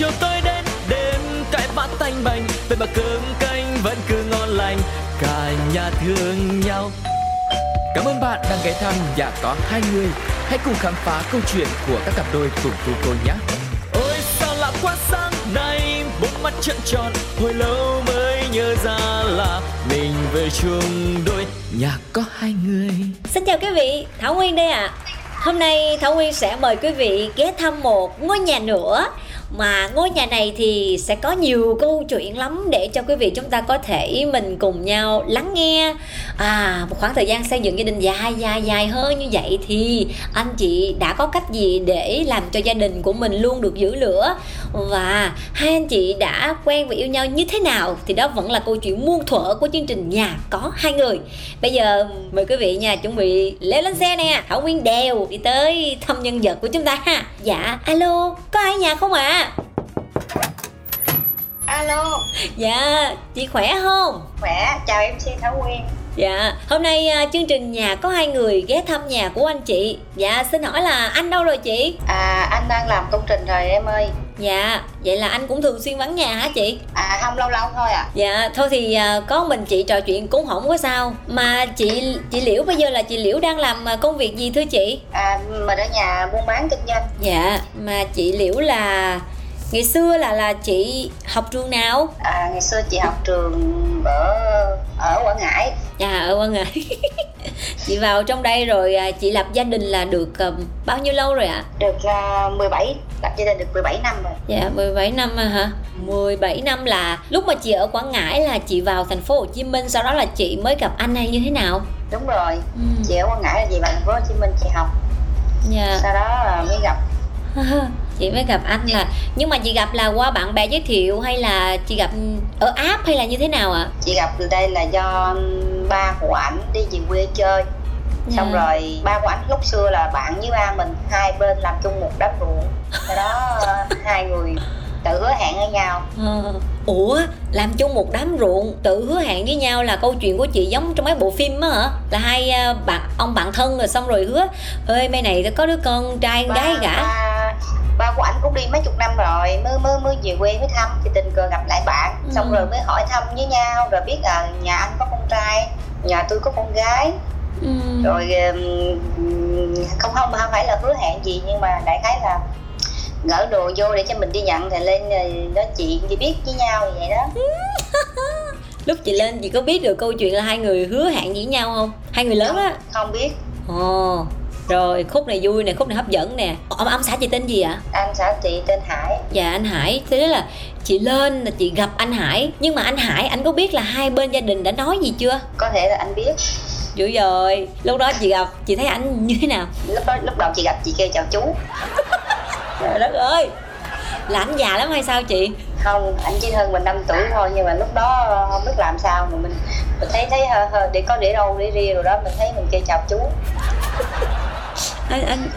chiều tối đến đêm cãi vã tanh bành vậy mà cơm canh vẫn cứ ngon lành cả nhà thương nhau Cảm ơn bạn đang ghé thăm nhà có hai người. Hãy cùng khám phá câu chuyện của các cặp đôi cùng cô cô nhé. Ôi sao lạ quá sáng nay, bốn mắt trợn tròn, hồi lâu mới nhớ ra là mình về chung đôi nhà có hai người. Xin chào quý vị, Thảo Nguyên đây ạ. À. Hôm nay Thảo Nguyên sẽ mời quý vị ghé thăm một ngôi nhà nữa mà ngôi nhà này thì sẽ có nhiều câu chuyện lắm để cho quý vị chúng ta có thể mình cùng nhau lắng nghe. À một khoảng thời gian xây dựng gia đình dài dài dài hơn như vậy thì anh chị đã có cách gì để làm cho gia đình của mình luôn được giữ lửa? Và hai anh chị đã quen và yêu nhau như thế nào? Thì đó vẫn là câu chuyện muôn thuở của chương trình nhà có hai người. Bây giờ, mời quý vị nhà chuẩn bị leo lên xe nè. Thảo nguyên đèo đi tới thăm nhân vật của chúng ta ha. Dạ alo, có ai nhà không ạ? à? Alo. Dạ chị khỏe không? Khỏe chào em mc thảo nguyên Dạ, hôm nay uh, chương trình nhà có hai người ghé thăm nhà của anh chị. Dạ, xin hỏi là anh đâu rồi chị? À, anh đang làm công trình rồi em ơi. Dạ, vậy là anh cũng thường xuyên vắng nhà hả chị? À, không lâu lâu thôi à Dạ, thôi thì uh, có mình chị trò chuyện cũng không có sao. Mà chị chị Liễu bây giờ là chị Liễu đang làm uh, công việc gì thưa chị? À, mình ở nhà buôn bán kinh doanh. Dạ, mà chị Liễu là ngày xưa là là chị học trường nào à ngày xưa chị học trường ở ở quảng ngãi à ở quảng ngãi chị vào trong đây rồi à, chị lập gia đình là được uh, bao nhiêu lâu rồi ạ? À? Được uh, 17, lập gia đình được 17 năm rồi. Dạ 17 năm à hả? 17 năm là lúc mà chị ở Quảng Ngãi là chị vào thành phố Hồ Chí Minh sau đó là chị mới gặp anh hay như thế nào? Đúng rồi. Ừ. Chị ở Quảng Ngãi là chị vào thành phố Hồ Chí Minh chị học. Dạ. Sau đó là mới gặp chị mới gặp anh là nhưng mà chị gặp là qua bạn bè giới thiệu hay là chị gặp ở app hay là như thế nào ạ à? chị gặp từ đây là do ba của ảnh đi về quê chơi yeah. xong dạ. rồi ba của ảnh lúc xưa là bạn với ba mình hai bên làm chung một đám ruộng sau đó hai người tự hứa hẹn với nhau ờ. ủa làm chung một đám ruộng tự hứa hẹn với nhau là câu chuyện của chị giống trong mấy bộ phim á hả là hai à, bạn ông bạn thân rồi xong rồi hứa ơi mấy này có đứa con trai con gái cả ba, ba của anh cũng đi mấy chục năm rồi mới mới mới về quê mới thăm thì tình cờ gặp lại bạn. Ừ. xong rồi mới hỏi thăm với nhau rồi biết là nhà anh có con trai nhà tôi có con gái. Ừ. rồi không không không phải là hứa hẹn gì nhưng mà đại khái là gỡ đồ vô để cho mình đi nhận thì lên nói chuyện thì biết với nhau vậy đó. Lúc chị lên chị có biết được câu chuyện là hai người hứa hẹn với nhau không? Hai người lớn á? Không biết. Ồ rồi khúc này vui nè khúc này hấp dẫn nè. Ông ông xã chị tên gì ạ? Anh xã chị tên hải. Dạ anh hải. Thế là chị lên là chị gặp anh hải. Nhưng mà anh hải anh có biết là hai bên gia đình đã nói gì chưa? Có thể là anh biết. Dữ rồi lúc đó chị gặp chị thấy anh như thế nào? Lúc đó lúc đầu chị gặp chị kêu chào chú. Trời đất ơi! Là anh già lắm hay sao chị? Không anh chỉ hơn mình 5 tuổi thôi nhưng mà lúc đó không biết làm sao mà mình mình thấy thấy hơi, hơi để có để đâu để ria rồi đó mình thấy mình kêu chào chú anh anh.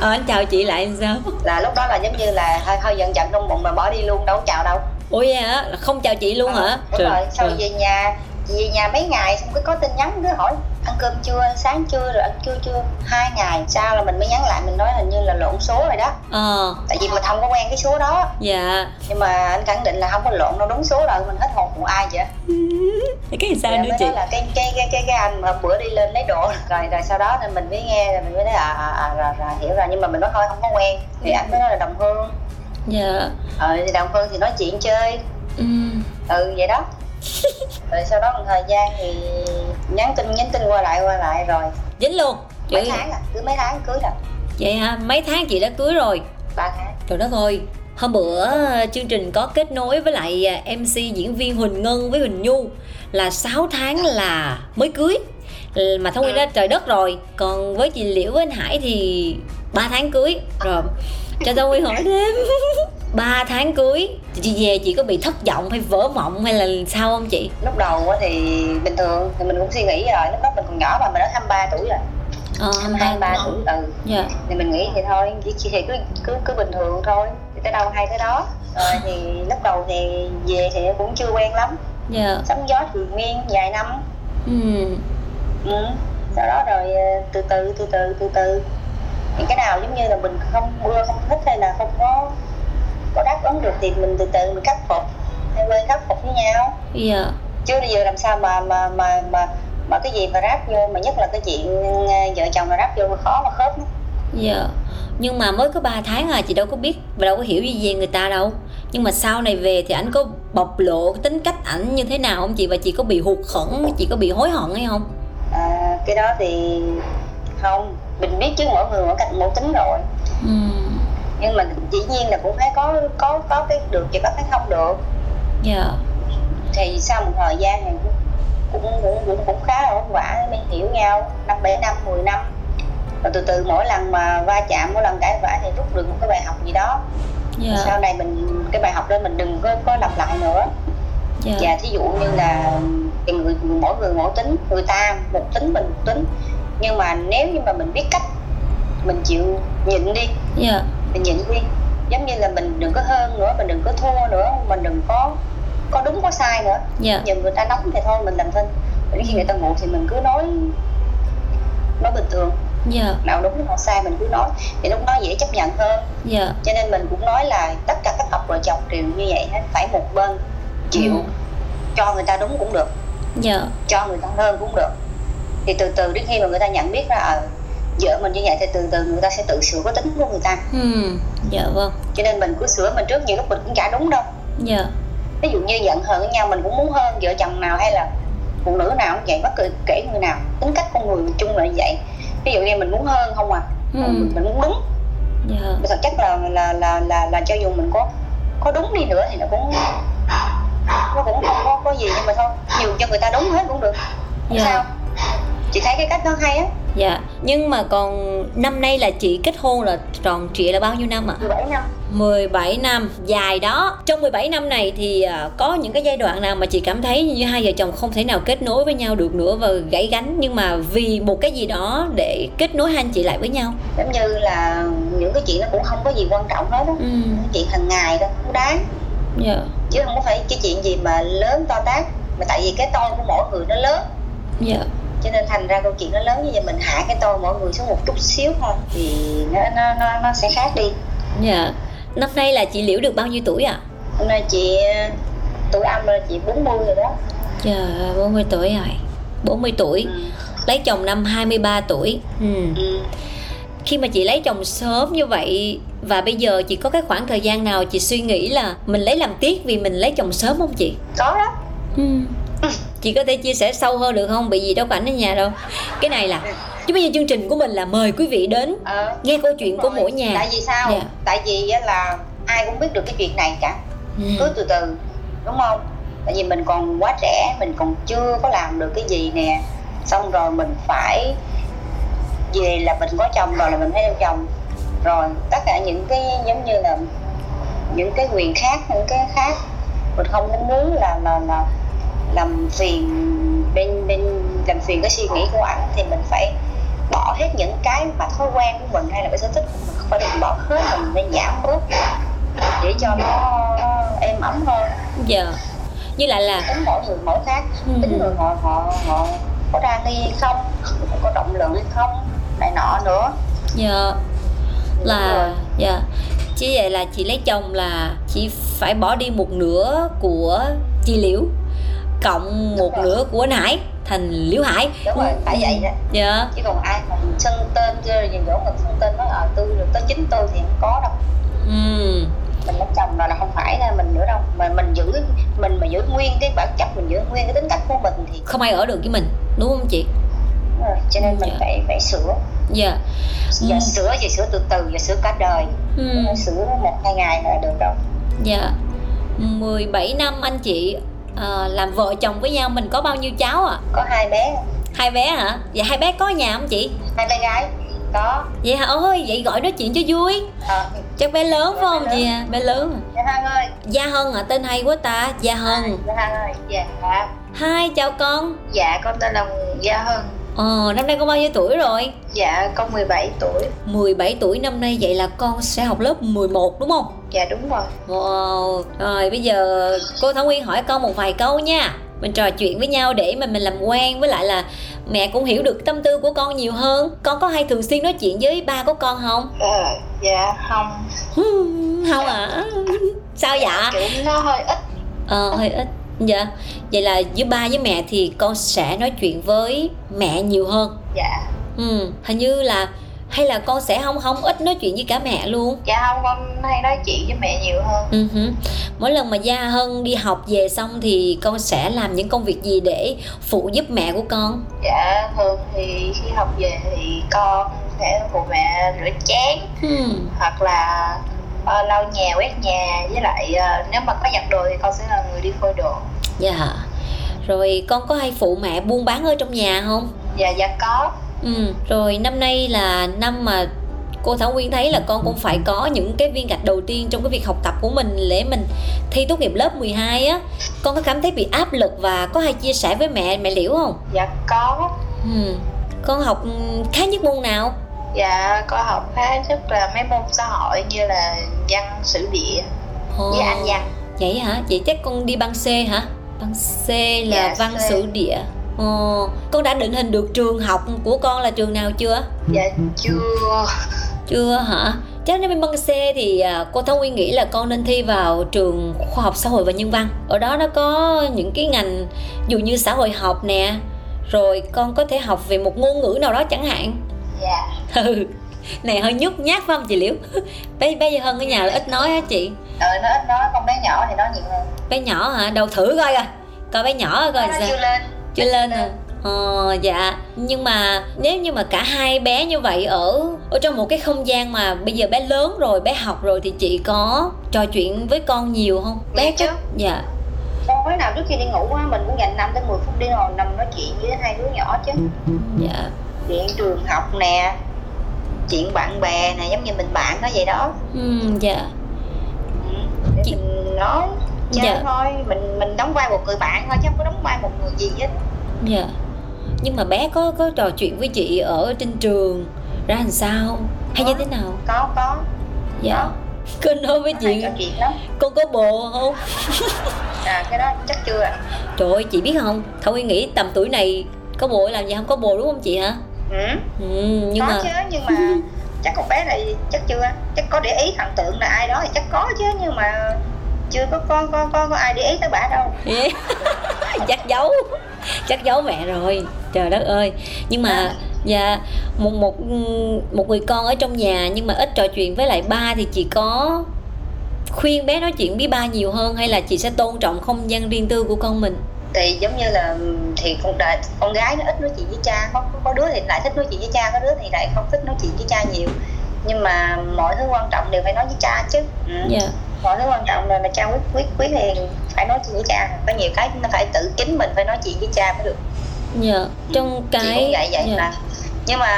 Ờ, anh chào chị lại sao? Là lúc đó là giống như là hơi hơi giận giận trong bụng mà bỏ đi luôn đâu chào đâu. Ủa vậy hả? Không chào chị luôn ờ, hả? đúng rồi. Sau về nhà về nhà mấy ngày xong cứ có tin nhắn đứa hỏi ăn cơm chưa sáng chưa rồi ăn chưa chưa? Hai ngày sau là mình mới nhắn lại mình nói hình như là lộn số rồi đó. Ờ. Tại vì mình không có quen cái số đó. Dạ. Nhưng mà anh khẳng định là không có lộn đâu đúng số rồi mình hết hồn của ai vậy cái sao nữa chị? là cái cái cái cái cái anh mà bữa đi lên lấy đồ. Rồi rồi sau đó thì mình mới nghe rồi mình mới nói à, à, à rồi, rồi hiểu rồi. Nhưng mà mình nói thôi không có quen. Thì anh mới nói là đồng hương. Dạ. Ờ thì đồng hương thì nói chuyện chơi. Ừ. Ừ vậy đó. Rồi sau đó một thời gian thì nhắn tin nhắn tin qua lại qua lại rồi. Dính luôn. Mấy tháng à? Cứ mấy tháng cưới rồi. Vậy hả? Mấy tháng chị đã cưới rồi? Ba tháng. Trời đất ơi hôm bữa chương trình có kết nối với lại à, mc diễn viên huỳnh ngân với huỳnh nhu là 6 tháng là mới cưới. Mà thông nguyên đó trời đất rồi. Còn với chị liễu với anh hải thì 3 tháng cưới. Rồi cho tôi nguyên hỏi thêm. 3 tháng cưới chị về chị có bị thất vọng hay vỡ mộng hay là sao không chị? Lúc đầu thì bình thường thì mình cũng suy nghĩ rồi lúc đó mình còn nhỏ mà mình đã 23 tuổi rồi ờ, hai ba tuổi ừ dạ. thì mình nghĩ thì thôi chị thì cứ cứ cứ bình thường thôi thì tới đâu hay tới đó rồi thì lúc đầu thì về thì cũng chưa quen lắm dạ. sóng gió thường nguyên vài năm ừ. ừ. sau đó rồi ờ, từ từ từ từ từ từ những cái nào giống như là mình không mưa không thích hay là không có có đáp ứng được thì mình từ từ mình khắc phục hai bên khắc phục với nhau dạ yeah. chứ bây giờ làm sao mà mà mà mà mà cái gì mà ráp vô mà nhất là cái chuyện ờ, vợ chồng mà ráp vô mà khó mà khớp dạ. Yeah. nhưng mà mới có 3 tháng à chị đâu có biết và đâu có hiểu gì về người ta đâu. Nhưng mà sau này về thì anh có bộc lộ cái tính cách ảnh như thế nào không chị? Và chị có bị hụt hẫng chị có bị hối hận hay không? À, cái đó thì không. Mình biết chứ mỗi người mỗi cách mỗi tính rồi. Ừ. nhưng mà dĩ nhiên là cũng phải có có có cái được và có cái không được. Dạ. Yeah. thì sau một thời gian thì cũng cũng cũng, cũng là vất vả mới hiểu nhau năm bảy năm 10 năm rồi từ từ mỗi lần mà va chạm mỗi lần cãi vã thì rút được một cái bài học gì đó yeah. Dạ. sau này mình cái bài học đó mình đừng có có lặp lại nữa yeah. Dạ. và thí dụ như là người mỗi người mỗi tính người ta một tính mình một tính nhưng mà nếu như mà mình biết cách mình chịu nhịn đi yeah. Dạ. mình nhịn đi giống như là mình đừng có hơn nữa mình đừng có thua nữa mình đừng có có đúng có sai nữa yeah. giờ người ta nóng thì thôi mình làm thinh đến khi người ta ngủ thì mình cứ nói nói bình thường yeah. nào đúng nào sai mình cứ nói thì lúc đó dễ chấp nhận hơn yeah. cho nên mình cũng nói là tất cả các cặp vợ chồng đều như vậy hết phải một bên chịu ừ. cho người ta đúng cũng được yeah. cho người ta hơn cũng được thì từ từ đến khi mà người ta nhận biết ra à, vợ mình như vậy thì từ từ người ta sẽ tự sửa cái tính của người ta ừ. dạ vâng cho nên mình cứ sửa mình trước nhiều lúc mình cũng chả đúng đâu dạ ví dụ như giận hờn với nhau mình cũng muốn hơn vợ chồng nào hay là phụ nữ nào cũng vậy bất cứ kể người nào tính cách con người chung là như vậy ví dụ như mình muốn hơn không à ừ. mình, mình muốn đúng yeah. Dạ. thật chất là là là là là cho dù mình có có đúng đi nữa thì nó cũng nó cũng không có có gì nhưng mà thôi nhiều cho người ta đúng hết cũng được không yeah. Dạ. sao chị thấy cái cách đó hay á dạ nhưng mà còn năm nay là chị kết hôn là tròn trịa là bao nhiêu năm ạ à? 17 năm 17 năm dài đó trong 17 năm này thì uh, có những cái giai đoạn nào mà chị cảm thấy như hai vợ chồng không thể nào kết nối với nhau được nữa và gãy gánh nhưng mà vì một cái gì đó để kết nối hai anh chị lại với nhau giống như là những cái chuyện nó cũng không có gì quan trọng hết đó ừ. chuyện hàng ngày đó không đáng yeah. Dạ. chứ không có phải cái chuyện gì mà lớn to tát mà tại vì cái tôi của mỗi người nó lớn yeah dạ cho nên thành ra câu chuyện nó lớn như vậy mình hạ cái tôi mỗi người xuống một chút xíu thôi thì nó nó nó, nó sẽ khác đi dạ yeah. Năm nay là chị liễu được bao nhiêu tuổi ạ à? hôm nay chị tuổi âm là chị 40 rồi đó dạ yeah, 40 tuổi rồi 40 tuổi ừ. lấy chồng năm 23 tuổi ừ. Ừ. khi mà chị lấy chồng sớm như vậy và bây giờ chị có cái khoảng thời gian nào chị suy nghĩ là mình lấy làm tiếc vì mình lấy chồng sớm không chị có đó ừ chị có thể chia sẻ sâu hơn được không? Bị gì đâu cảnh ở nhà đâu. Cái này là chứ bây giờ chương trình của mình là mời quý vị đến ờ, nghe câu chuyện của mỗi nhà. Tại vì sao? Yeah. Dạ. tại vì là ai cũng biết được cái chuyện này cả. Ừ. cứ từ từ đúng không? Tại vì mình còn quá trẻ mình còn chưa có làm được cái gì nè. Xong rồi mình phải về là mình có chồng rồi là mình phải đem chồng. Rồi tất cả những cái giống như là những cái quyền khác những cái khác. Mình không muốn là là là làm phiền bên bên làm phiền cái suy nghĩ của anh thì mình phải bỏ hết những cái mà thói quen của mình hay là cái sở thích của mình không phải đừng bỏ hết mình phải giảm bớt để cho nó, êm ấm hơn. Giờ dạ. như lại là tính mỗi người mỗi khác. Ừ. tính người họ họ họ có đa nghi hay không có trọng lượng hay không này nọ nữa. Dạ. Là dạ. Chỉ vậy là chị lấy chồng là chị phải bỏ đi một nửa của chị liễu cộng một nửa của anh Hải thành Liễu Hải. Đúng rồi phải vậy đó dạ. Chứ còn ai mà xưng tên chơi gì dỗ mà xưng tên nói ở tư được tới chính tôi thì không có đâu. Ừ. Mình lấy chồng rồi là không phải là mình nữa đâu. Mà mình giữ mình mà giữ nguyên cái bản chất mình giữ nguyên cái tính cách của mình thì không ai ở được với mình đúng không chị? Đúng rồi, cho nên mình dạ. phải phải sửa. Dạ. Giờ ừ. sửa thì sửa từ từ và sửa cả đời. Ừ. sửa một hai ngày là được đâu dạ. 17 năm anh chị à, làm vợ chồng với nhau mình có bao nhiêu cháu ạ? À? có hai bé. Hai bé hả? Vậy hai bé có nhà không chị? Hai bé gái. Có. Vậy hả? Ôi vậy gọi nói chuyện cho vui. À. chắc bé lớn phải không chị? à bé lớn. À dạ hân ơi. Gia hân à tên hay quá ta. Gia hân dạ hân. Ơi. Dạ. Hai chào con. Dạ con tên là gia hân. Ờ, năm nay con bao nhiêu tuổi rồi? Dạ, con 17 tuổi. 17 tuổi năm nay vậy là con sẽ học lớp 11 đúng không? Dạ đúng rồi. Wow, rồi bây giờ cô Thảo Nguyên hỏi con một vài câu nha. Mình trò chuyện với nhau để mà mình làm quen với lại là mẹ cũng hiểu được tâm tư của con nhiều hơn. Con có hay thường xuyên nói chuyện với ba của con không? Ờ dạ không. Không à sao dạ kiểu nó hơi ít. Ờ hơi ít. Dạ. Vậy là với ba với mẹ thì con sẽ nói chuyện với mẹ nhiều hơn. Dạ. Ừ hình như là hay là con sẽ không không ít nói chuyện với cả mẹ luôn? Dạ không con hay nói chuyện với mẹ nhiều hơn. Uh-huh. mỗi lần mà gia hân đi học về xong thì con sẽ làm những công việc gì để phụ giúp mẹ của con? Dạ thường thì khi học về thì con sẽ phụ mẹ rửa chén hmm. hoặc là uh, lau nhà quét nhà. Với lại uh, nếu mà có giặt đồ thì con sẽ là người đi phơi đồ. Dạ. Rồi con có hay phụ mẹ buôn bán ở trong nhà không? Dạ dạ có ừ rồi năm nay là năm mà cô Thảo Nguyên thấy là con cũng phải có những cái viên gạch đầu tiên trong cái việc học tập của mình để mình thi tốt nghiệp lớp 12 á con có cảm thấy bị áp lực và có hay chia sẻ với mẹ mẹ liễu không dạ có ừ. con học khá nhất môn nào dạ con học khá nhất là mấy môn xã hội như là văn sử địa Ồ. với anh văn vậy hả vậy chắc con đi băng C hả băng C là dạ, văn C. sử địa Ồ, con đã định hình được trường học của con là trường nào chưa? Dạ chưa. Chưa hả? Chắc nếu bên băng C thì à, cô Thảo Nguyên nghĩ là con nên thi vào trường khoa học xã hội và nhân văn. Ở đó nó có những cái ngành dù như xã hội học nè Rồi con có thể học về một ngôn ngữ nào đó chẳng hạn. Dạ. Ừ này hơi nhút nhát phải không chị liễu? Bé bé hơn ở nhà là ít nói hả chị. Ờ nó ít nói con bé nhỏ thì nói nhiều hơn. Bé nhỏ hả? Đâu thử coi coi. Coi bé nhỏ coi sao. chưa lên chưa lên à. Ờ dạ. Nhưng mà nếu như mà cả hai bé như vậy ở ở trong một cái không gian mà bây giờ bé lớn rồi bé học rồi thì chị có trò chuyện với con nhiều không? Bé chứ. dạ. Tối nào trước khi đi ngủ á mình cũng dành 5 tới 10 phút đi ngồi nằm nói chuyện với hai đứa nhỏ chứ. Dạ. Chuyện trường học nè chuyện bạn bè nè giống như mình bạn nó vậy đó. Ừ dạ. Ừ, để chị... mình nói chơi dạ. thôi mình mình đóng vai một người bạn thôi chứ không có đóng vai một người gì hết. Dạ. Nhưng mà bé có có trò chuyện với chị ở trên trường ra làm sao? Hay có, như thế nào? Có có. Dạ. Có. Nói với chị con có bồ không? À cái đó chắc chưa ạ. Trời ơi chị biết không? Thảo nguyên nghĩ tầm tuổi này có bồ làm gì không? Có bồ đúng không chị hả? Ừ, ừ nhưng có mà chứ nhưng mà chắc con bé này chắc chưa chắc có để ý thần tượng là ai đó thì chắc có chứ nhưng mà chưa có có có có, có ai để ý tới bà đâu. Chắc giấu. Chắc giấu mẹ rồi. Trời đất ơi. Nhưng mà à. dạ một một một người con ở trong nhà nhưng mà ít trò chuyện với lại ba thì chị có khuyên bé nói chuyện với ba nhiều hơn hay là chị sẽ tôn trọng không gian riêng tư của con mình? Thì giống như là thì con đại con gái nó ít nói chuyện với cha có có đứa thì lại thích nói chuyện với cha có đứa thì lại không thích nói chuyện với cha nhiều. Nhưng mà mọi thứ quan trọng đều phải nói với cha chứ. Ừ. yeah. Dạ. mọi thứ quan trọng là, là cha quyết quyết quyết thì phải nói chuyện với cha. Có nhiều cái nó phải tự chính mình phải nói chuyện với cha mới được. Dạ trong cái chị cũng vậy vậy dạ. là nhưng mà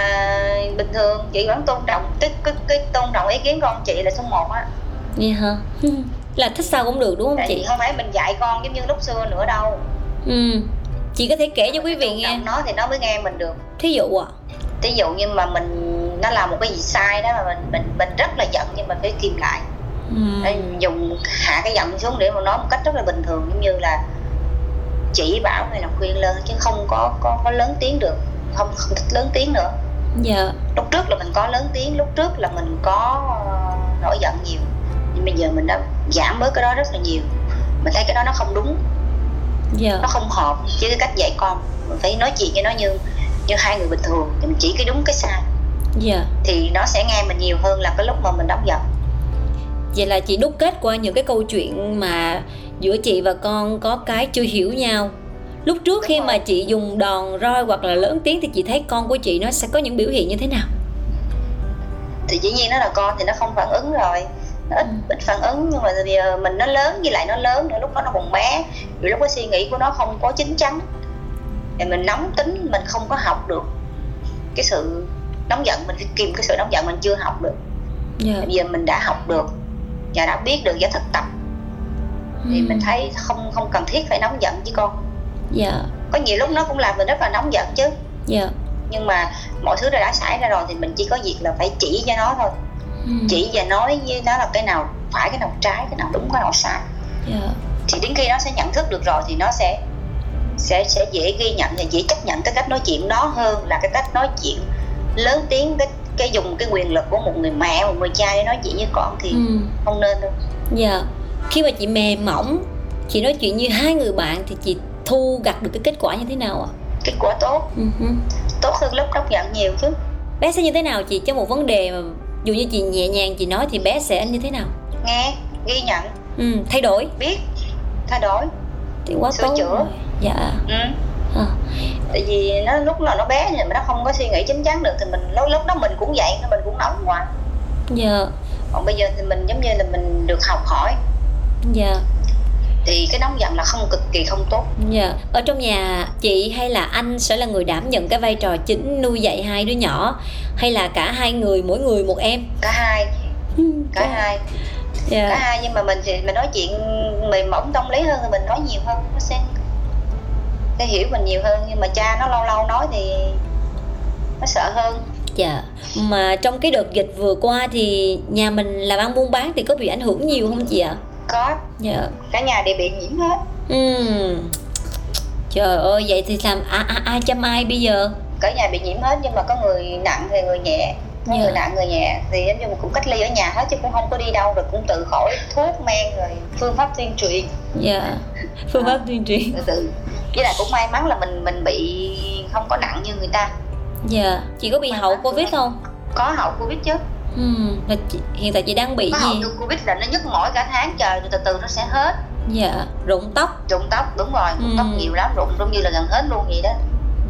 bình thường chị vẫn tôn trọng cái cái, cái tôn trọng ý kiến con chị là số 1 á. Vậy hả? Là thích sao cũng được đúng không Tại chị? không phải mình dạy con giống như lúc xưa nữa đâu. Ừ chị có thể kể cho quý vị nghe. nó thì nó mới nghe mình được. Thí dụ à thí dụ như mà mình nó làm một cái gì sai đó mà mình mình mình rất là giận nhưng mình phải kìm lại ừ. dùng hạ cái giận xuống để mà nói một cách rất là bình thường giống như là chỉ bảo hay là khuyên lên chứ không có có có lớn tiếng được. Không không thích lớn tiếng nữa. Dạ. Lúc trước là mình có lớn tiếng lúc trước là mình có uh, nổi giận nhiều. Nhưng bây giờ mình đã giảm bớt cái đó rất là nhiều. Mình thấy cái đó nó không đúng. Dạ. nó không hợp với cái cách dạy con. Mình phải nói chuyện với nó như như hai người bình thường. Thì mình chỉ cái đúng cái sai. Dạ. thì nó sẽ nghe mình nhiều hơn là cái lúc mà mình đóng giận vậy là chị đúc kết qua những cái câu chuyện mà giữa chị và con có cái chưa hiểu nhau. Lúc trước khi mà chị dùng đòn roi hoặc là lớn tiếng thì chị thấy con của chị nó sẽ có những biểu hiện như thế nào? Thì dĩ nhiên nó là con thì nó không phản ứng rồi. Nó ít, ừ. ít phản ứng nhưng mà giờ mình nó lớn với lại nó lớn nữa lúc đó nó còn bé. Rồi lúc cái suy nghĩ của nó không có chín chắn. Thì mình nóng tính mình không có học được cái sự nóng giận mình phải kìm cái sự nóng giận mình chưa học được. Yeah. Dạ. bây giờ mình đã học được và đã biết được và thực tập. Thì mình thấy không không cần thiết phải nóng giận với con. Dạ. Có nhiều lúc nó cũng làm mình rất là nóng giận chứ. Dạ. Nhưng mà mọi thứ đã, đã xảy ra rồi thì mình chỉ có việc là phải chỉ cho nó thôi. Ừ. chỉ và nói với nó là cái nào phải cái nào trái cái nào đúng cái nào sai. Dạ. thì đến khi nó sẽ nhận thức được rồi thì nó sẽ sẽ sẽ dễ ghi nhận và dễ chấp nhận cái cách nói chuyện đó hơn là cái cách nói chuyện lớn tiếng cái cái dùng cái quyền lực của một người mẹ một người cha để nói chuyện với con thì ừ. không nên đâu. Dạ. Khi mà chị mềm mỏng chị nói chuyện như hai người bạn thì chị thu gặt được cái kết quả như thế nào ạ? Kết quả tốt. Uh-huh. tốt hơn lúc đốc giận nhiều chứ. Bé sẽ như thế nào chị? Trong một vấn đề mà dù như chị nhẹ nhàng chị nói thì bé sẽ như thế nào? Nghe ghi nhận. Ừ, thay đổi. Biết thay đổi. Thì quá Sửa tốt chữa. rồi. dạ. Ừ. à. tại vì nó lúc nào nó bé thì mà nó không có suy nghĩ chính chắn được thì mình lúc lúc đó mình cũng vậy mình cũng nóng quá. Dạ. Còn bây giờ thì mình giống như là mình được học hỏi. Dạ. Thì cái nóng giận là không cực kỳ không tốt. Dạ. Ở trong nhà chị hay là anh sẽ là người đảm nhận cái vai trò chính nuôi dạy hai đứa nhỏ? Hay là cả hai người mỗi người một em? Cả hai. Cả hai. Yeah. Dạ. cả hai nhưng mà mình thì mình nói chuyện mềm mỏng tâm lý hơn thì mình nói nhiều hơn nó sẽ sẽ hiểu mình nhiều hơn nhưng mà cha nó lâu lâu nói thì nó sợ hơn. Dạ. Mà trong cái đợt dịch vừa qua thì nhà mình làm ăn buôn bán thì có bị ảnh hưởng nhiều không chị ạ? Có. Dạ. Cả nhà đều bị nhiễm hết. Ừ. Trời ơi vậy thì làm ai, ai, ai chăm ai bây giờ? Cả nhà bị nhiễm hết nhưng mà có người nặng thì người nhẹ có yeah. người nặng người nhẹ thì giống như cũng cách ly ở nhà hết chứ cũng không có đi đâu rồi cũng tự khỏi thuốc men rồi phương pháp tuyên truyền dạ yeah. phương pháp tuyên truyền tự với lại cũng may mắn là mình mình bị không có nặng như người ta dạ yeah. chị có bị may hậu covid không có hậu covid chứ ừ là chị, hiện tại chị đang bị có gì hậu covid là nó nhức mỏi cả tháng trời rồi từ từ nó sẽ hết dạ rụng tóc rụng tóc đúng rồi rụng ừ. tóc nhiều lắm rụng giống như là gần hết luôn vậy đó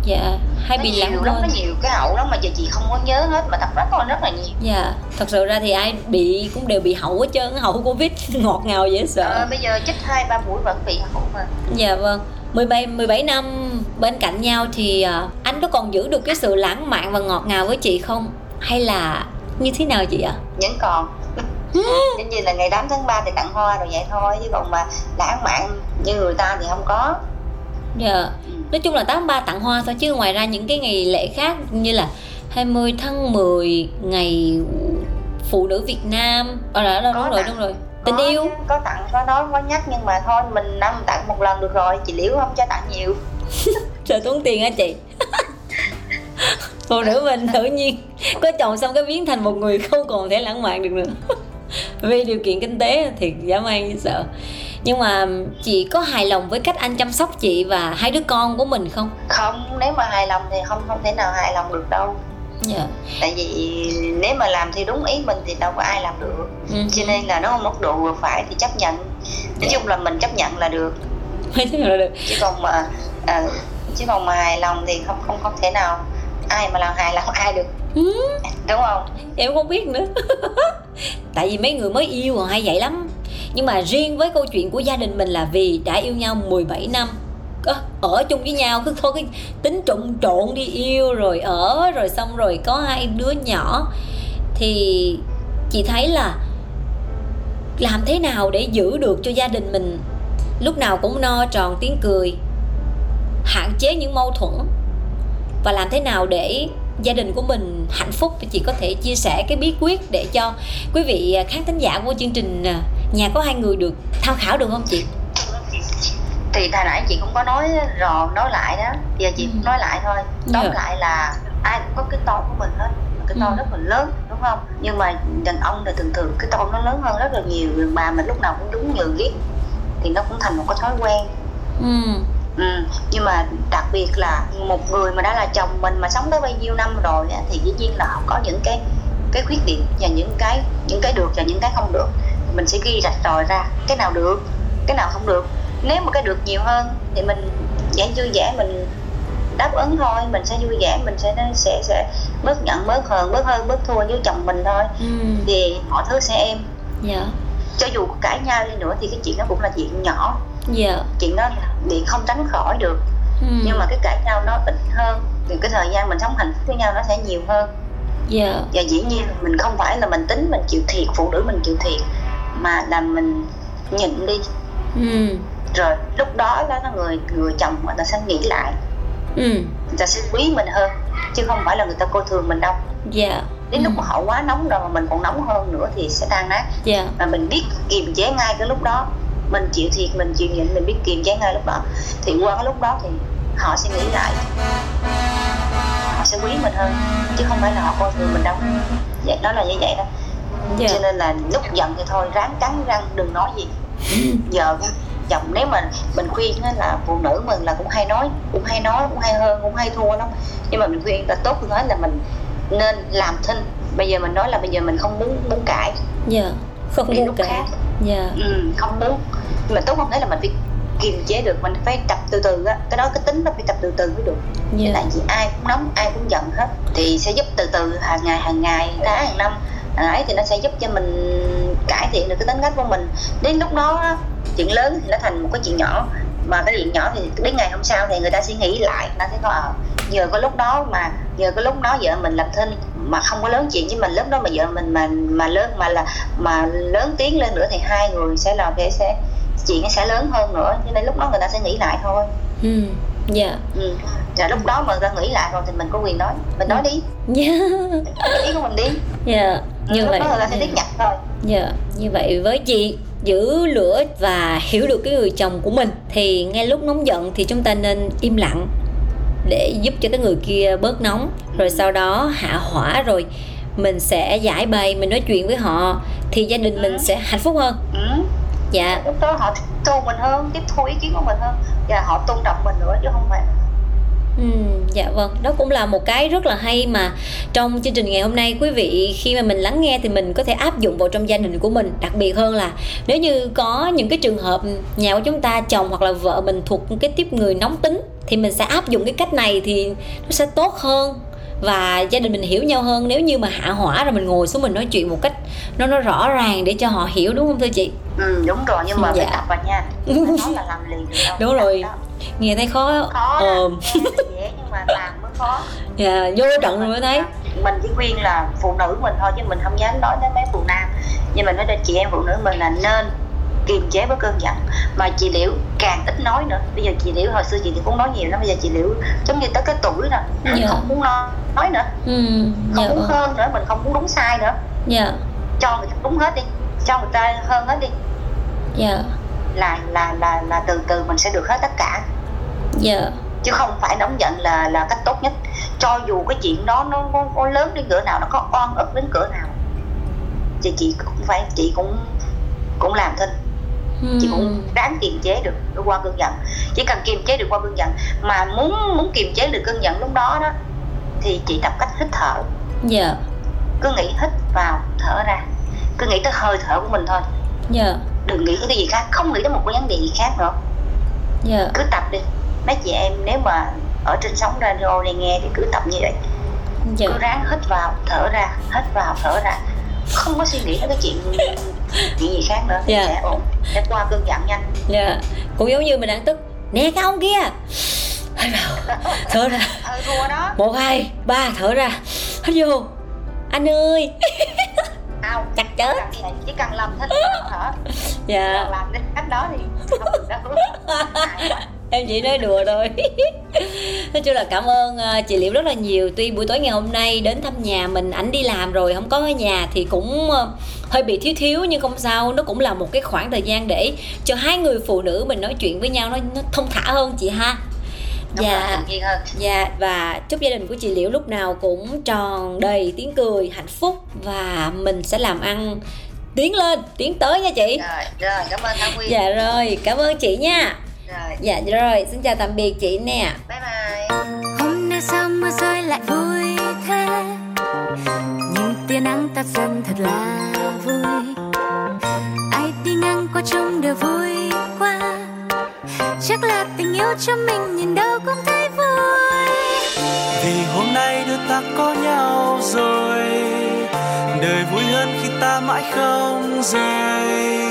dạ hay bị lắm lắm nó nhiều cái hậu lắm mà giờ chị không có nhớ hết mà thật rất là rất là nhiều. Dạ thật sự ra thì ai bị cũng đều bị hậu hết trơn hậu covid ngọt ngào dễ sợ. Ờ, bây giờ chích hai ba mũi vẫn bị hậu mà. Dạ vâng. 17 17 năm bên cạnh nhau thì uh, anh có còn giữ được cái sự lãng mạn và ngọt ngào với chị không? Hay là như thế nào chị ạ? Vẫn còn. Giống như là ngày 8 tháng 3 thì tặng hoa rồi vậy thôi Chứ còn mà lãng mạn như người ta thì không có. Dạ. Yeah. Nói chung là 8 3 tặng hoa thôi Chứ ngoài ra những cái ngày lễ khác như là 20 tháng 10 Ngày phụ nữ Việt Nam. Ờ là đúng rồi đúng rồi. Tình có, yêu. có tặng có nói có nhắc nhưng mà thôi mình năm tặng một lần được rồi chị liễu không cho tặng nhiều. Trời tốn tiền hả chị. Phụ nữ mình tự nhiên có chồng xong cái biến thành một người không còn thể lãng mạn được nữa. Vì điều kiện kinh tế thì man như sợ nhưng mà chị có hài lòng với cách anh chăm sóc chị và hai đứa con của mình không không nếu mà hài lòng thì không không thể nào hài lòng được đâu yeah. Dạ. tại vì nếu mà làm thì đúng ý mình thì đâu có ai làm được uh-huh. cho nên là nó mức độ vừa phải thì chấp nhận nói yeah. Dạ. chung là mình chấp nhận là được là được chứ còn mà à, chứ còn mà hài lòng thì không không không thể nào ai mà làm hài lòng ai được ừ. đúng không em không biết nữa tại vì mấy người mới yêu còn hay vậy lắm nhưng mà riêng với câu chuyện của gia đình mình là vì đã yêu nhau 17 năm. Ở chung với nhau, cứ thôi cái tính trộn trộn đi yêu rồi ở, rồi xong rồi có hai đứa nhỏ. Thì chị thấy là làm thế nào để giữ được cho gia đình mình lúc nào cũng no tròn tiếng cười, hạn chế những mâu thuẫn? Và làm thế nào để gia đình của mình hạnh phúc thì chị có thể chia sẻ cái bí quyết để cho quý vị khán thính giả của chương trình à, nhà có hai người được tham khảo được không chị thì hồi nãy chị cũng có nói rồi nói lại đó giờ chị cũng ừ. nói lại thôi tóm yeah. Dạ. lại là ai cũng có cái to của mình hết cái to ừ. rất là lớn đúng không nhưng mà đàn ông thì thường thường cái to nó lớn hơn rất là nhiều bà mình lúc nào cũng đúng nhường ghét thì nó cũng thành một cái thói quen ừ. Ừ. nhưng mà đặc biệt là một người mà đã là chồng mình mà sống tới bao nhiêu năm rồi thì dĩ nhiên là họ có những cái cái khuyết điểm và những cái những cái được và những cái không được mình sẽ ghi rạch ròi ra cái nào được cái nào không được nếu mà cái được nhiều hơn thì mình vẫn vui vẻ mình đáp ứng thôi mình sẽ vui vẻ mình sẽ sẽ sẽ bớt nhận bớt hờn bớt hơn bớt thua với chồng mình thôi ừ. thì mọi thứ sẽ êm dạ. cho dù cãi nhau đi nữa thì cái chuyện đó cũng là chuyện nhỏ dạ. chuyện đó thì không tránh khỏi được ừ. nhưng mà cái cãi nhau nó ít hơn thì cái thời gian mình sống hạnh phúc với nhau nó sẽ nhiều hơn dạ. và dĩ nhiên mình không phải là mình tính mình chịu thiệt phụ nữ mình chịu thiệt mà là mình nhịn đi ừ rồi lúc đó đó là người người chồng người ta sẽ nghĩ lại ừ. người ta sẽ quý mình hơn chứ không phải là người ta coi thường mình đâu dạ yeah. đến ừ. lúc mà họ quá nóng rồi mà mình còn nóng hơn nữa thì sẽ tan nát yeah. và mình biết kiềm chế ngay cái lúc đó mình chịu thiệt mình chịu nhịn mình biết kiềm chế ngay lúc đó. Thì qua cái lúc đó thì họ sẽ nghĩ lại. Họ sẽ quý mình hơn chứ không phải là họ coi thường mình đâu. Vậy đó là như vậy đó. Yeah. cho nên là lúc giận thì thôi ráng cắn răng đừng nói gì. Giờ chồng nếu mà mình khuyên là phụ nữ mình là cũng hay nói cũng hay nói cũng hay hơn cũng hay thua lắm. Nhưng mà mình khuyên là tốt hơn nói là mình nên làm thinh. Bây giờ mình nói là bây giờ mình không muốn muốn cãi. Dạ yeah, không muốn cãi. dạ yeah. ừ, không muốn nhưng mà tốt không thấy là mình phải kiềm chế được mình phải tập từ từ á. Cái đó cái tính nó phải tập từ từ mới được. Yeah. tại vì ai cũng nóng ai cũng giận hết. Thì sẽ giúp từ từ hàng ngày hàng ngày tháng hàng năm. Ấy thì nó sẽ giúp cho mình cải thiện được cái tính cách của mình. Đến lúc đó chuyện lớn thì nó thành một cái chuyện nhỏ. Mà cái chuyện nhỏ thì đến ngày hôm sau thì người ta suy nghĩ lại nó sẽ có ở ờ, giờ có lúc đó mà giờ có lúc đó vợ mình làm thinh mà không có lớn chuyện với mình lúc đó mà vợ mình mà mà lớn mà là mà lớn tiếng lên nữa thì hai người sẽ làm cái sẽ chuyện sẽ lớn hơn nữa cho nên lúc đó người ta sẽ nghĩ lại thôi ừ dạ yeah. ừ rồi lúc đó mà người ta nghĩ lại rồi thì mình có quyền nói mình nói đi yeah. ý của mình đi dạ yeah. như lúc vậy đó người ta sẽ tiếp nhận thôi dạ yeah. như vậy với chị giữ lửa và hiểu được cái người chồng của mình thì ngay lúc nóng giận thì chúng ta nên im lặng để giúp cho cái người kia bớt nóng rồi sau đó hạ hỏa rồi mình sẽ giải bày mình nói chuyện với họ thì gia đình mình ừ. sẽ hạnh phúc hơn ừ. dạ lúc đó họ tôn mình hơn tiếp thu ý kiến của mình hơn và họ tôn trọng mình nữa chứ không phải Ừ, dạ vâng, đó cũng là một cái rất là hay mà trong chương trình ngày hôm nay quý vị khi mà mình lắng nghe thì mình có thể áp dụng vào trong gia đình của mình. Đặc biệt hơn là nếu như có những cái trường hợp nhà của chúng ta chồng hoặc là vợ mình thuộc cái tiếp người nóng tính thì mình sẽ áp dụng cái cách này thì nó sẽ tốt hơn và gia đình mình hiểu nhau hơn. Nếu như mà hạ hỏa rồi mình ngồi xuống mình nói chuyện một cách nó nó rõ ràng để cho họ hiểu đúng không thưa chị? Ừ đúng rồi nhưng mà dạ. phải tập vào nha. Nói là làm liền được đâu. Đúng rồi nghe thấy khó khó ờ. dễ nhưng mà làm mới khó. Dạ vô trận rồi mới thấy. Mình chỉ khuyên là phụ nữ mình thôi chứ mình không dám nói đến mấy phụ nam. Nhưng mình nói cho chị em phụ nữ mình là nên kiềm chế với cơn giận. Mà chị liễu càng ít nói nữa. Bây giờ chị liễu hồi xưa chị thì cũng nói nhiều lắm. Bây giờ chị liễu giống như tới cái tuổi rồi mình dạ. không muốn nói, nói nữa. Ừ, không dạ. muốn hơn nữa mình không muốn đúng sai nữa. Dạ. cho người ta đúng hết đi. Cho người ta hơn hết đi. Dạ. Là là là là từ từ mình sẽ được hết tất cả. Dạ. chứ không phải nóng giận là là cách tốt nhất. Cho dù cái chuyện đó nó có, có lớn đến cỡ nào nó có oan ức đến cỡ nào thì chị cũng phải chị cũng cũng làm thôi. Chị cũng đáng kiềm chế được qua cơn giận. Chỉ cần kiềm chế được qua cơn giận mà muốn muốn kiềm chế được cơn giận lúc đó đó thì chị tập cách hít thở. Dạ. Yeah. cứ nghĩ hít vào thở ra. Cứ nghĩ tới hơi thở của mình thôi. Dạ. yeah. Đừng nghĩ tới cái gì khác không nghĩ tới một cái vấn đề gì khác nữa. Dạ. Yeah. cứ tập đi. Mấy chị em nếu mà ở trên sóng radio này nghe thì cứ tập như vậy. Dạ. cứ ráng hít vào thở ra hít vào thở ra. Không có suy nghĩ tới cái chuyện chuyện gì khác nữa yeah. Dạ. sẽ ổn sẽ qua cơn giận nhanh. Dạ. Yeah. cũng giống như mình đang tức. Nè cái ông kia. Hít vào thở ra. Một hai ba thở ra. Hít vô. Anh ơi không chặt chết. chỉ cần làm thích thở. Dạ. Làm đến cách đó thì không được đâu. Em chỉ nói đùa thôi. Nói chung là cảm ơn ờ, chị liễu rất là nhiều. Tuy buổi tối ngày hôm nay đến thăm nhà mình ảnh đi làm rồi không có ở nhà thì cũng ờ, hơi bị thiếu thiếu nhưng không sao. Nó cũng là một cái khoảng thời gian để cho hai người phụ nữ mình nói chuyện với nhau nó, nó thông thả hơn chị ha dạ. dạ và chúc gia đình của chị liễu lúc nào cũng tròn đầy tiếng cười hạnh phúc và mình sẽ làm ăn tiến lên tiến tới nha chị. Rồi rồi cảm ơn Thảo Nguyên. Dạ rồi cảm ơn chị nha. Rồi. Dạ rồi xin chào tạm biệt chị nè. Bye bye. Hôm nay sao mưa rơi lại vui thế? Nhìn tia nắng tắt dần thật là vui. Ai đi ngang qua trông đều vui quá chắc là tình yêu cho mình nhìn đâu cũng thấy vui. Vì hôm nay đôi ta có nhau rồi, đời vui hơn khi ta mãi không rời.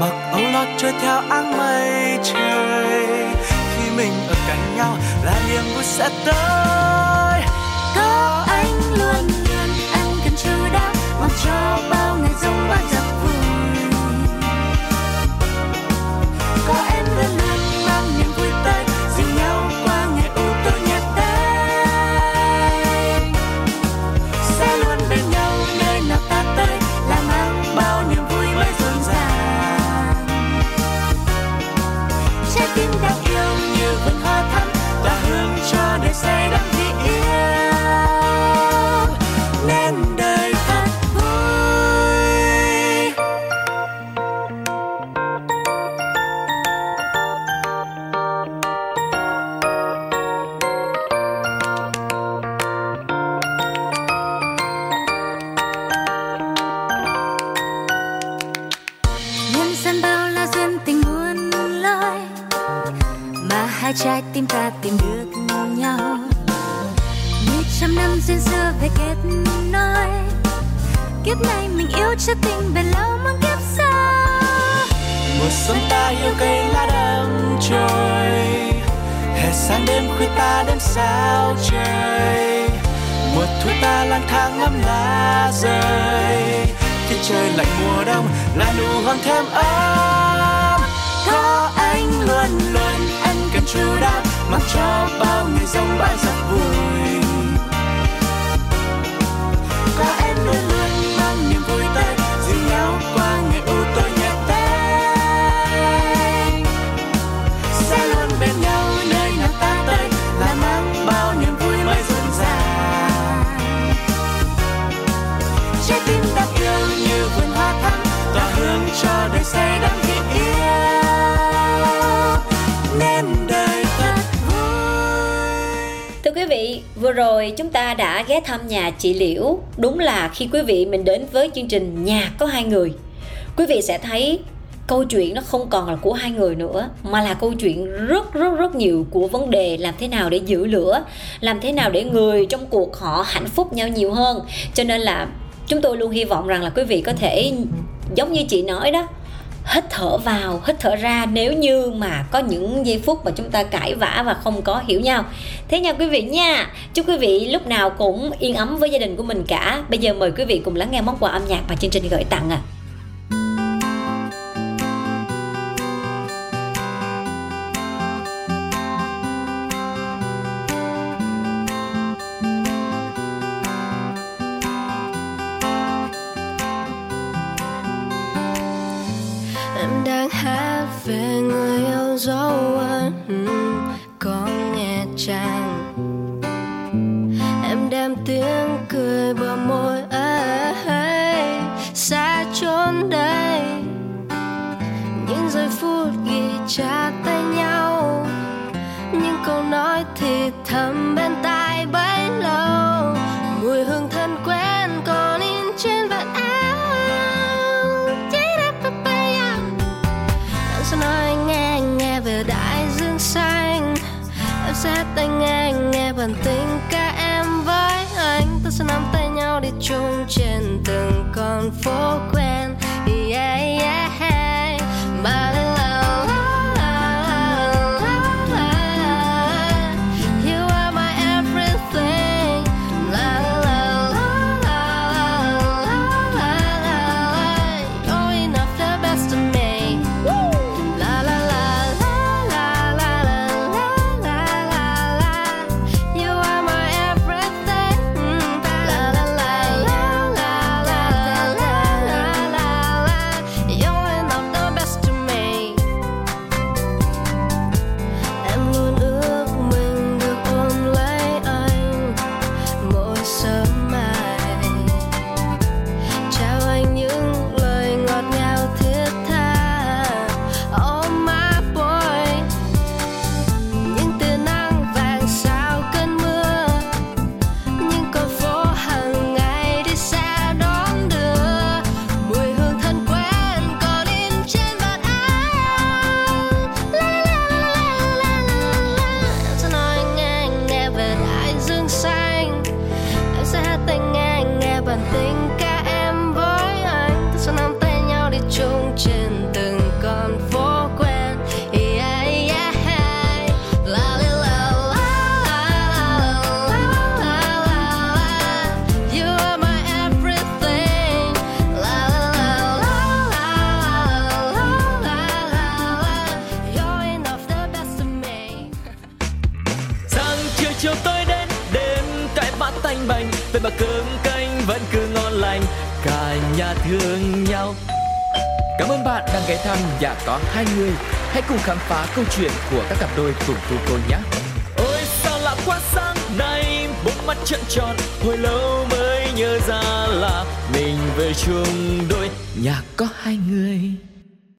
Mặc áo lót trôi theo áng mây trời, khi mình ở cạnh nhau là niềm vui sẽ tới. Hai trái tim ta tìm được nhau. Như trăm năm duyên xưa về kết nối. Kiếp này mình yêu cho tình bền lâu mang kiếp sau. Mùa xuân ta yêu cây lá đâm trôi. Hè sáng đêm khuya ta đêm sao trời. Mùa thu ta lang thang ngắm lá rơi. Khi trời lạnh mùa đông là nụ hôn thêm ấm. Chu đáp đáo mặc cho bao người dòng bãi giặc vui. Có em luôn luôn mang niềm vui tới dìu nhau qua ngày u tối nhẹ tay. sẽ luôn bên nhau nơi nào ta tới, là mang bao niềm vui mới dâng dàng trái tim ta yêu như vườn hoa thắm, tỏa hương cho đời say vừa rồi chúng ta đã ghé thăm nhà chị Liễu. Đúng là khi quý vị mình đến với chương trình Nhà có hai người, quý vị sẽ thấy câu chuyện nó không còn là của hai người nữa mà là câu chuyện rất rất rất nhiều của vấn đề làm thế nào để giữ lửa làm thế nào để người trong cuộc họ hạnh phúc nhau nhiều hơn cho nên là chúng tôi luôn hy vọng rằng là quý vị có thể giống như chị nói đó hít thở vào, hít thở ra nếu như mà có những giây phút mà chúng ta cãi vã và không có hiểu nhau. Thế nha quý vị nha, chúc quý vị lúc nào cũng yên ấm với gia đình của mình cả. Bây giờ mời quý vị cùng lắng nghe món quà âm nhạc mà chương trình gửi tặng à em đang hát về người yêu dấu 20 Hãy cùng khám phá câu chuyện của các cặp đôi cùng cô cô nhé. Ôi sao lạ quá sáng nay Bỗng mắt trận tròn Hồi lâu mới nhớ ra là Mình về chung đôi. Nhà có hai người.